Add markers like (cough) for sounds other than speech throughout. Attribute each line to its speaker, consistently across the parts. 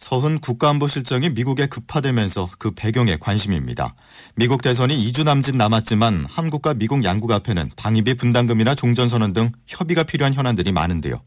Speaker 1: 서훈 국가안보실장이 미국에 급파되면서 그 배경에 관심입니다. 미국 대선이 2주 남짓 남았지만 한국과 미국 양국 앞에는 방위비 분담금이나 종전선언 등 협의가 필요한 현안들이 많은데요.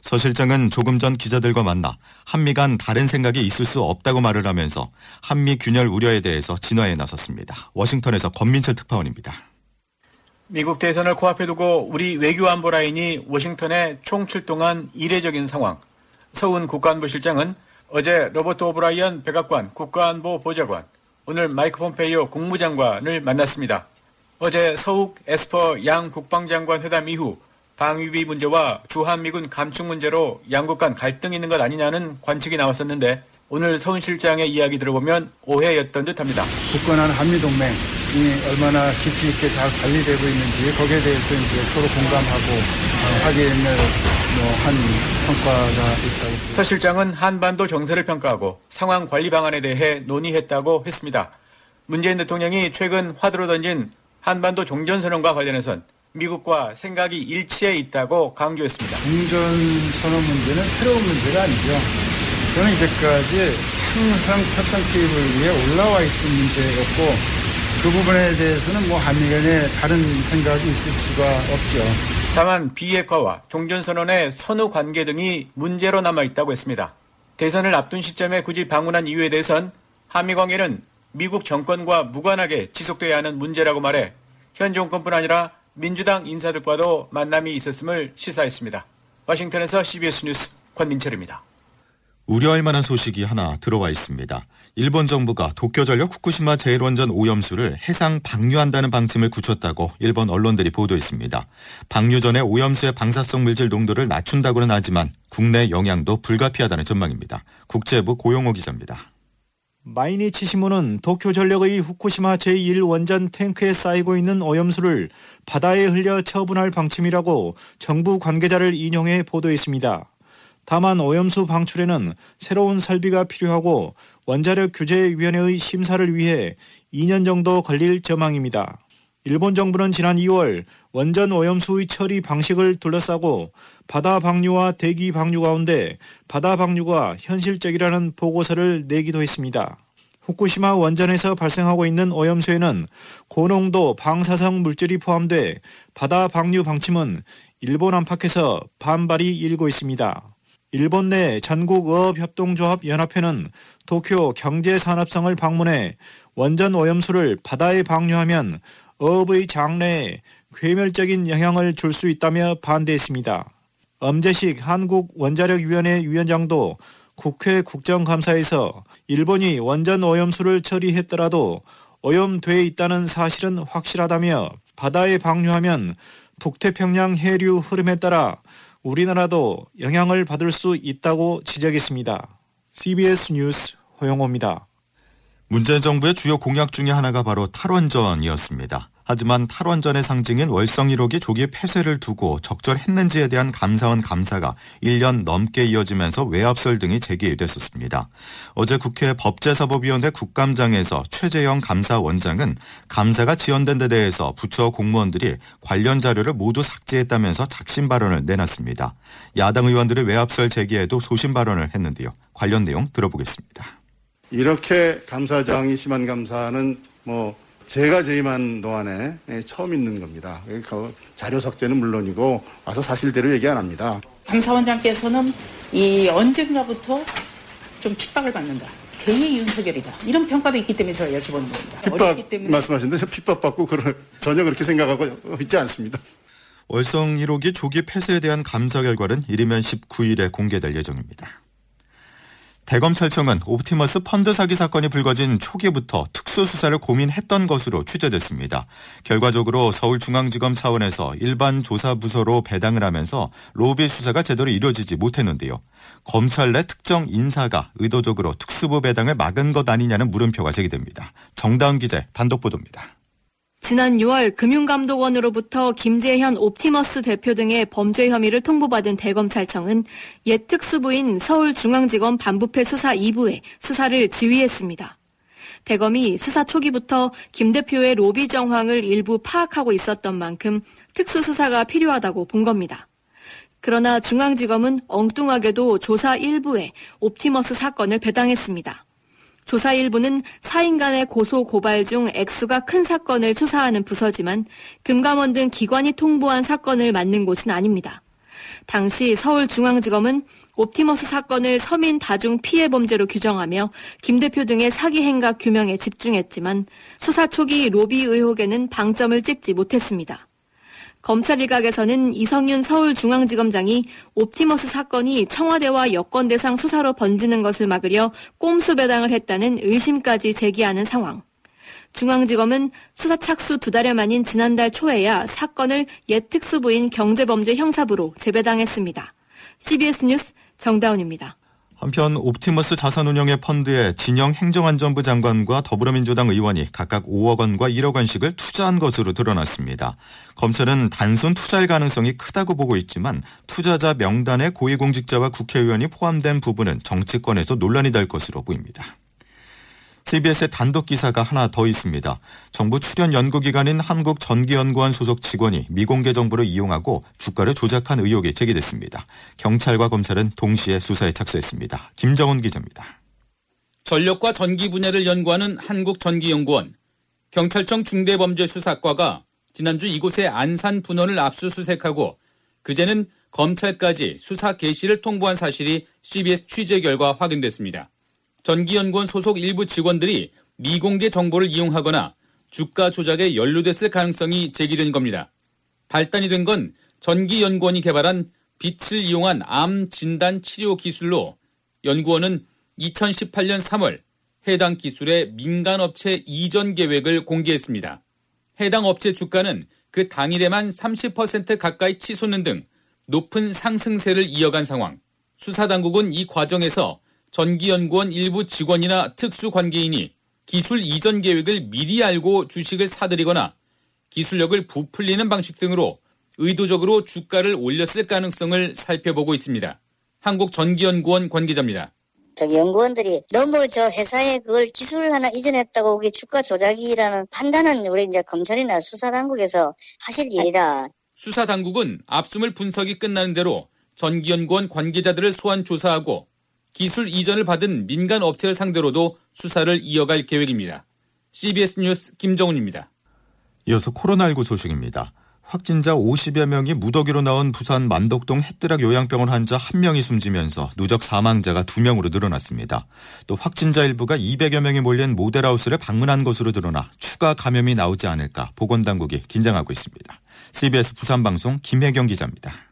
Speaker 1: 서 실장은 조금 전 기자들과 만나 한미 간 다른 생각이 있을 수 없다고 말을 하면서 한미 균열 우려에 대해서 진화에 나섰습니다. 워싱턴에서 권민철 특파원입니다.
Speaker 2: 미국 대선을 코앞에 두고 우리 외교안보 라인이 워싱턴에 총출동한 이례적인 상황. 서훈 국가안보실장은 어제 로버트 오브라이언 백악관 국가안보 보좌관, 오늘 마이크 폼페이오 국무장관을 만났습니다. 어제 서욱 에스퍼 양 국방장관 회담 이후 방위비 문제와 주한미군 감축 문제로 양국 간 갈등이 있는 것 아니냐는 관측이 나왔었는데 오늘 서훈 실장의 이야기 들어보면 오해였던 듯합니다.
Speaker 3: 굳건한 한미동맹이 얼마나 깊이 있게 잘 관리되고 있는지 거기에 대해서 이제 서로 공감하고 어, 확인을 뭐 한 성과가 있다고.
Speaker 2: 서 실장은 한반도 정세를 평가하고 상황 관리 방안에 대해 논의했다고 했습니다. 문재인 대통령이 최근 화두로 던진 한반도 종전선언과 관련해선 미국과 생각이 일치해 있다고 강조했습니다.
Speaker 3: 종전선언 문제는 새로운 문제가 아니죠. 저는 이제까지 항상 협상 테이블 위에 올라와 있던 문제였고 그 부분에 대해서는 뭐 한미 간에 다른 생각이 있을 수가 없죠.
Speaker 2: 다만 비핵화와 종전선언의 선후 관계 등이 문제로 남아있다고 했습니다. 대선을 앞둔 시점에 굳이 방문한 이유에 대해선 한미 관계는 미국 정권과 무관하게 지속돼야 하는 문제라고 말해 현 정권뿐 아니라 민주당 인사들과도 만남이 있었음을 시사했습니다. 워싱턴에서 CBS 뉴스 권민철입니다.
Speaker 1: 우려할 만한 소식이 하나 들어와 있습니다. 일본 정부가 도쿄 전력 후쿠시마 제1원전 오염수를 해상 방류한다는 방침을 굳혔다고 일본 언론들이 보도했습니다. 방류 전에 오염수의 방사성 물질 농도를 낮춘다고는 하지만 국내 영향도 불가피하다는 전망입니다. 국제부 고용호 기자입니다.
Speaker 4: 마이니치 신문은 도쿄 전력의 후쿠시마 제1원전 탱크에 쌓이고 있는 오염수를 바다에 흘려 처분할 방침이라고 정부 관계자를 인용해 보도했습니다. 다만 오염수 방출에는 새로운 설비가 필요하고 원자력 규제위원회의 심사를 위해 2년 정도 걸릴 전망입니다. 일본 정부는 지난 2월 원전 오염수의 처리 방식을 둘러싸고 바다 방류와 대기 방류 가운데 바다 방류가 현실적이라는 보고서를 내기도 했습니다. 후쿠시마 원전에서 발생하고 있는 오염수에는 고농도 방사성 물질이 포함돼 바다 방류 방침은 일본 안팎에서 반발이 일고 있습니다. 일본 내 전국어업협동조합 연합회는 도쿄 경제산업성을 방문해 원전 오염수를 바다에 방류하면 어업의 장래에 괴멸적인 영향을 줄 수 있다며 반대했습니다. 엄재식 한국원자력위원회 위원장도 국회 국정감사에서 일본이 원전 오염수를 처리했더라도 오염돼 있다는 사실은 확실하다며 바다에 방류하면 북태평양 해류 흐름에 따라 우리나라도 영향을 받을 수 있다고 지적했습니다. CBS 뉴스 호영호입니다.
Speaker 1: 문재인 정부의 주요 공약 중의 하나가 바로 탈원전이었습니다. 하지만 탈원전의 상징인 월성 1호기 조기 폐쇄를 두고 적절했는지에 대한 감사원 감사가 1년 넘게 이어지면서 외압설 등이 제기됐었습니다. 어제 국회 법제사법위원회 국감장에서 최재형 감사원장은 감사가 지연된 데 대해서 부처 공무원들이 관련 자료를 모두 삭제했다면서 작심 발언을 내놨습니다. 야당 의원들의 외압설 제기에도 소신 발언을 했는데요. 관련 내용 들어보겠습니다.
Speaker 5: 이렇게 감사장이 심한 감사는 뭐 제가 재임한 동안에 처음 있는 겁니다. 그 자료 삭제는 물론이고 와서 사실대로 얘기 안 합니다.
Speaker 6: 감사원장께서는 이 언젠가부터 좀 핍박을 받는다. 제2의 윤석열이다. 이런 평가도 있기 때문에 제가 여쭤보는 겁니다.
Speaker 5: 핍박 때문에... 말씀하시는데 (laughs) 핍박받고 그런, 전혀 그렇게 생각하고 있지 않습니다.
Speaker 1: 월성 1호기 조기 폐쇄에 대한 감사 결과는 이르면 19일에 공개될 예정입니다. 대검찰청은 옵티머스 펀드 사기 사건이 불거진 초기부터 특수수사를 고민했던 것으로 취재됐습니다. 결과적으로 서울중앙지검 차원에서 일반 조사부서로 배당을 하면서 로비 수사가 제대로 이루어지지 못했는데요. 검찰 내 특정 인사가 의도적으로 특수부 배당을 막은 것 아니냐는 물음표가 제기됩니다. 정다은 기자 단독 보도입니다.
Speaker 7: 지난 6월 금융감독원으로부터 김재현 옵티머스 대표 등의 범죄 혐의를 통보받은 대검찰청은 옛 특수부인 서울중앙지검 반부패 수사 2부에 수사를 지휘했습니다. 대검이 수사 초기부터 김 대표의 로비 정황을 일부 파악하고 있었던 만큼 특수수사가 필요하다고 본 겁니다. 그러나 중앙지검은 엉뚱하게도 조사 일부에 옵티머스 사건을 배당했습니다. 조사 일부는 사인 간의 고소 고발 중 액수가 큰 사건을 수사하는 부서지만 금감원 등 기관이 통보한 사건을 맡는 곳은 아닙니다. 당시 서울중앙지검은 옵티머스 사건을 서민 다중 피해 범죄로 규정하며 김 대표 등의 사기 행각 규명에 집중했지만 수사 초기 로비 의혹에는 방점을 찍지 못했습니다. 검찰 일각에서는 이성윤 서울중앙지검장이 옵티머스 사건이 청와대와 여권 대상 수사로 번지는 것을 막으려 꼼수 배당을 했다는 의심까지 제기하는 상황. 중앙지검은 수사 착수 두 달여 만인 지난달 초에야 사건을 옛 특수부인 경제범죄 형사부로 재배당했습니다. CBS 뉴스 정다운입니다.
Speaker 1: 한편 옵티머스 자산운용의 펀드에 진영 행정안전부 장관과 더불어민주당 의원이 각각 5억 원과 1억 원씩을 투자한 것으로 드러났습니다. 검찰은 단순 투자일 가능성이 크다고 보고 있지만 투자자 명단에 고위공직자와 국회의원이 포함된 부분은 정치권에서 논란이 될 것으로 보입니다. CBS의 단독 기사가 하나 더 있습니다. 정부 출연 연구기관인 한국전기연구원 소속 직원이 미공개 정보를 이용하고 주가를 조작한 의혹이 제기됐습니다. 경찰과 검찰은 동시에 수사에 착수했습니다. 김정훈 기자입니다.
Speaker 8: 전력과 전기 분야를 연구하는 한국전기연구원, 경찰청 중대범죄수사과가 지난주 이곳의 안산 분원을 압수수색하고 그제는 검찰까지 수사 개시를 통보한 사실이 CBS 취재 결과 확인됐습니다. 전기연구원 소속 일부 직원들이 미공개 정보를 이용하거나 주가 조작에 연루됐을 가능성이 제기된 겁니다. 발단이 된 건 전기연구원이 개발한 빛을 이용한 암 진단 치료 기술로 연구원은 2018년 3월 해당 기술의 민간 업체 이전 계획을 공개했습니다. 해당 업체 주가는 그 당일에만 30% 가까이 치솟는 등 높은 상승세를 이어간 상황. 수사 당국은 이 과정에서 전기연구원 일부 직원이나 특수관계인이 기술 이전 계획을 미리 알고 주식을 사들이거나 기술력을 부풀리는 방식 등으로 의도적으로 주가를 올렸을 가능성을 살펴보고 있습니다. 한국전기연구원 관계자입니다.
Speaker 9: 저기 연구원들이 너무 저 회사에 그걸 기술 하나 이전했다고 그게 주가 조작이라는 판단은 우리 이제 검찰이나 수사당국에서 하실 일이라.
Speaker 8: 수사당국은 압수물 분석이 끝나는 대로 전기연구원 관계자들을 소환 조사하고 기술 이전을 받은 민간 업체를 상대로도 수사를 이어갈 계획입니다. CBS 뉴스 김정훈입니다.
Speaker 1: 이어서 코로나19 소식입니다. 확진자 50여 명이 무더기로 나온 부산 만덕동 햇드락 요양병원 환자 1명이 숨지면서 누적 사망자가 2명으로 늘어났습니다. 또 확진자 일부가 200여 명이 몰린 모델하우스를 방문한 것으로 드러나 추가 감염이 나오지 않을까 보건당국이 긴장하고 있습니다. CBS 부산방송 김혜경 기자입니다.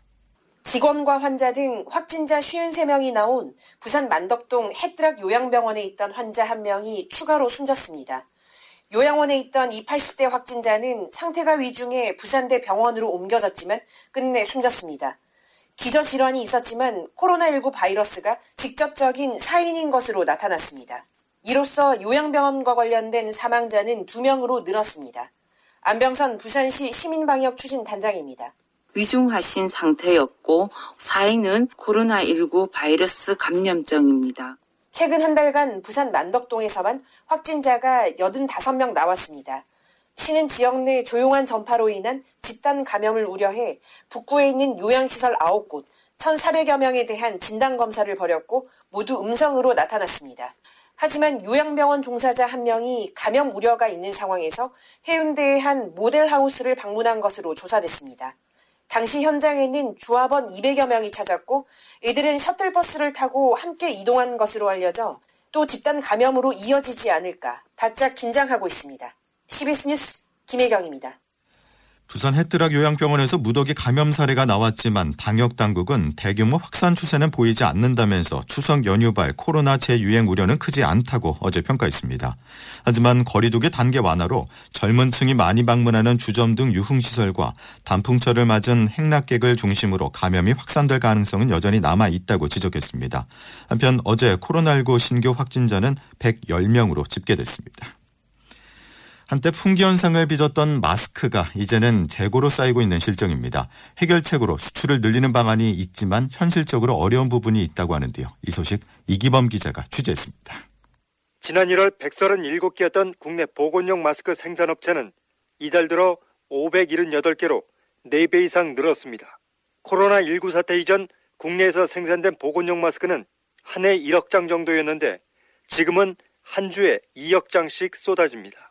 Speaker 10: 직원과 환자 등 확진자 53명이 나온 부산 만덕동 햇드락 요양병원에 있던 환자 1명이 추가로 숨졌습니다. 요양원에 있던 이 80대 확진자는 상태가 위중해 부산대 병원으로 옮겨졌지만 끝내 숨졌습니다. 기저질환이 있었지만 코로나19 바이러스가 직접적인 사인인 것으로 나타났습니다. 이로써 요양병원과 관련된 사망자는 2명으로 늘었습니다. 안병선 부산시 시민방역추진단장입니다.
Speaker 11: 위중하신 상태였고 사인은 코로나19 바이러스 감염증입니다.
Speaker 10: 최근 한 달간 부산 만덕동에서만 확진자가 85명 나왔습니다. 시는 지역 내 조용한 전파로 인한 집단 감염을 우려해 북구에 있는 요양시설 9곳, 1,400여 명에 대한 진단검사를 벌였고 모두 음성으로 나타났습니다. 하지만 요양병원 종사자 한 명이 감염 우려가 있는 상황에서 해운대의 한 모델하우스를 방문한 것으로 조사됐습니다. 당시 현장에는 조합원 200여 명이 찾았고 이들은 셔틀버스를 타고 함께 이동한 것으로 알려져 또 집단 감염으로 이어지지 않을까 바짝 긴장하고 있습니다. CBS 뉴스 김혜경입니다.
Speaker 1: 부산 햇드락 요양병원에서 무더기 감염 사례가 나왔지만 방역 당국은 대규모 확산 추세는 보이지 않는다면서 추석 연휴발 코로나 재유행 우려는 크지 않다고 어제 평가했습니다. 하지만 거리두기 단계 완화로 젊은 층이 많이 방문하는 주점 등 유흥시설과 단풍철을 맞은 행락객을 중심으로 감염이 확산될 가능성은 여전히 남아 있다고 지적했습니다. 한편 어제 코로나19 신규 확진자는 110명으로 집계됐습니다. 한때 풍기 현상을 빚었던 마스크가 이제는 재고로 쌓이고 있는 실정입니다. 해결책으로 수출을 늘리는 방안이 있지만 현실적으로 어려운 부분이 있다고 하는데요. 이 소식 이기범 기자가 취재했습니다.
Speaker 12: 지난 1월 137개였던 국내 보건용 마스크 생산업체는 이달 들어 578개로 4배 이상 늘었습니다. 코로나19 사태 이전 국내에서 생산된 보건용 마스크는 한 해 1억 장 정도였는데 지금은 한 주에 2억 장씩 쏟아집니다.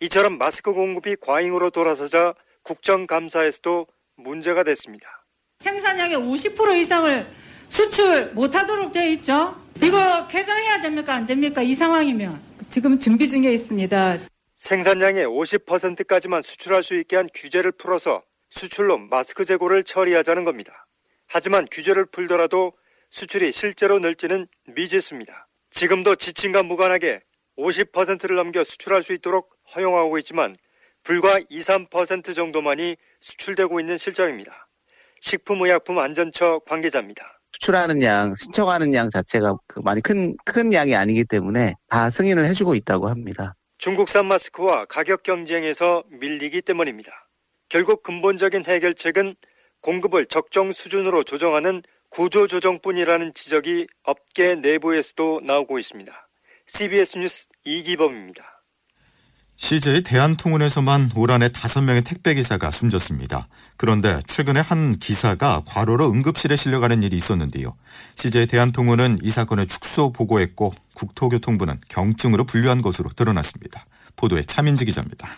Speaker 12: 이처럼 마스크 공급이 과잉으로 돌아서자 국정감사에서도 문제가 됐습니다.
Speaker 13: 생산량의 50% 이상을 수출 못하도록 되어 있죠. 이거 개정해야 됩니까? 안 됩니까? 이 상황이면.
Speaker 14: 지금 준비 중에 있습니다.
Speaker 12: 생산량의 50%까지만 수출할 수 있게 한 규제를 풀어서 수출로 마스크 재고를 처리하자는 겁니다. 하지만 규제를 풀더라도 수출이 실제로 늘지는 미지수입니다. 지금도 지침과 무관하게 50%를 넘겨 수출할 수 있도록 허용하고 있지만 불과 2, 3% 정도만이 수출되고 있는 실정입니다. 식품의약품안전처 관계자입니다.
Speaker 15: 수출하는 양, 신청하는 양 자체가 그 많이 큰, 큰 양이 아니기 때문에 다 승인을 해주고 있다고 합니다.
Speaker 12: 중국산 마스크와 가격 경쟁에서 밀리기 때문입니다. 결국 근본적인 해결책은 공급을 적정 수준으로 조정하는 구조조정뿐이라는 지적이 업계 내부에서도 나오고 있습니다. CBS 뉴스 이기범입니다.
Speaker 1: CJ 대한통운에서만 올 한해 5명의 택배기사가 숨졌습니다. 그런데 최근에 한 기사가 과로로 응급실에 실려가는 일이 있었는데요. CJ 대한통운은 이 사건을 축소 보고했고 국토교통부는 경증으로 분류한 것으로 드러났습니다. 보도에 차민지 기자입니다.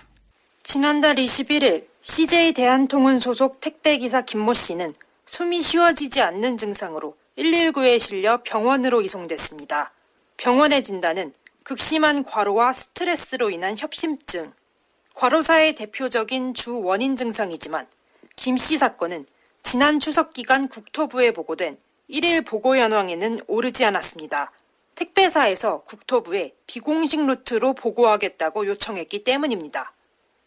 Speaker 16: 지난달 21일 CJ 대한통운 소속 택배기사 김모 씨는 숨이 쉬어지지 않는 증상으로 119에 실려 병원으로 이송됐습니다. 병원의 진단은 극심한 과로와 스트레스로 인한 협심증, 과로사의 대표적인 주 원인 증상이지만 김 씨 사건은 지난 추석 기간 국토부에 보고된 1일 보고 현황에는 오르지 않았습니다. 택배사에서 국토부에 비공식 루트로 보고하겠다고 요청했기 때문입니다.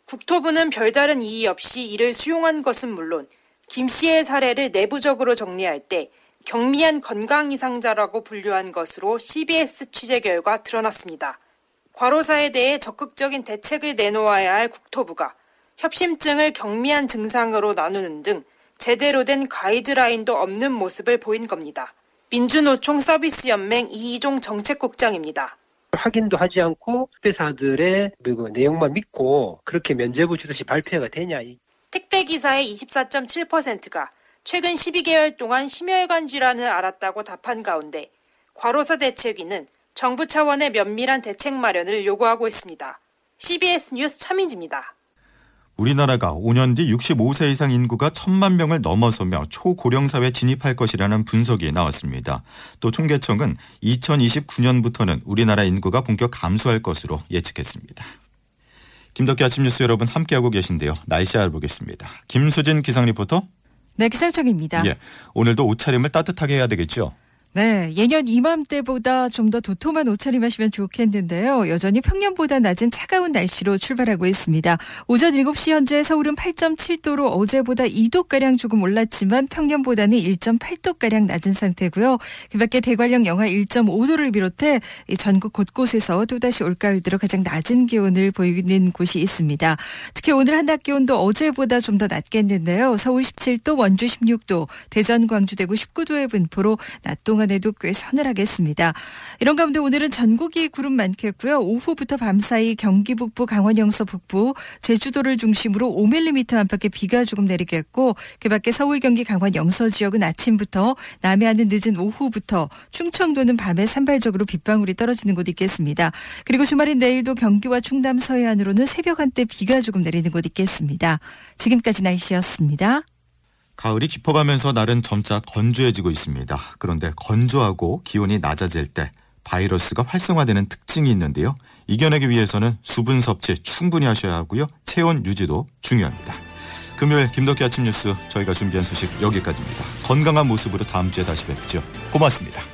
Speaker 16: 국토부는 별다른 이의 없이 이를 수용한 것은 물론 김 씨의 사례를 내부적으로 정리할 때 경미한 건강 이상자라고 분류한 것으로 CBS 취재 결과 드러났습니다. 과로사에 대해 적극적인 대책을 내놓아야 할 국토부가 협심증을 경미한 증상으로 나누는 등 제대로 된 가이드라인도 없는 모습을 보인 겁니다. 민주노총 서비스연맹 이희종 정책국장입니다.
Speaker 17: 확인도 하지 않고 택배사들의 그 내용만 믿고 그렇게 면제부 주듯이 발표가 되냐.
Speaker 16: 택배기사의 24.7%가 최근 12개월 동안 심혈관 질환을 앓았다고 답한 가운데 과로사 대책위는 정부 차원의 면밀한 대책 마련을 요구하고 있습니다. CBS 뉴스 차민지입니다.
Speaker 1: 우리나라가 5년 뒤 65세 이상 인구가 천만 명을 넘어서며 초고령 사회 진입할 것이라는 분석이 나왔습니다. 또 통계청은 2029년부터는 우리나라 인구가 본격 감소할 것으로 예측했습니다. 김덕기 아침 뉴스 여러분 함께하고 계신데요. 날씨 알아보겠습니다. 김수진 기상 리포터.
Speaker 18: 네, 기상청입니다.
Speaker 1: 예, 오늘도 옷차림을 따뜻하게 해야 되겠죠?
Speaker 18: 네, 예년 이맘때보다 좀 더 도톰한 옷차림 하시면 좋겠는데요. 여전히 평년보다 낮은 차가운 날씨로 출발하고 있습니다. 오전 7시 현재 서울은 8.7도로 어제보다 2도가량 조금 올랐지만 평년보다는 1.8도가량 낮은 상태고요. 그 밖에 대관령 영하 1.5도를 비롯해 전국 곳곳에서 또다시 올가을 들어 가장 낮은 기온을 보이는 곳이 있습니다. 특히 오늘 한낮 기온도 어제보다 좀 더 낮겠는데요. 서울 17도, 원주 16도, 대전, 광주, 대구 19도의 분포로 낮 동안 동안에도 꽤 서늘하겠습니다. 이런 가운데 오늘은 전국이 구름 많겠고요. 오후부터 밤사이 경기 북부, 강원 영서 북부, 제주도를 중심으로 5mm 안팎의 비가 조금 내리겠고 그 밖에 서울, 경기, 강원 영서 지역은 아침부터 남해안은 늦은 오후부터 충청도는 밤에 산발적으로 빗방울이 떨어지는 곳 있겠습니다. 그리고 주말인 내일도 경기와 충남 서해안으로는 새벽 한때 비가 조금 내리는 곳 있겠습니다. 지금까지 날씨였습니다.
Speaker 1: 가을이 깊어가면서 날은 점차 건조해지고 있습니다. 그런데 건조하고 기온이 낮아질 때 바이러스가 활성화되는 특징이 있는데요. 이겨내기 위해서는 수분 섭취 충분히 하셔야 하고요. 체온 유지도 중요합니다. 금요일 김덕기 아침 뉴스 저희가 준비한 소식 여기까지입니다. 건강한 모습으로 다음 주에 다시 뵙죠. 고맙습니다.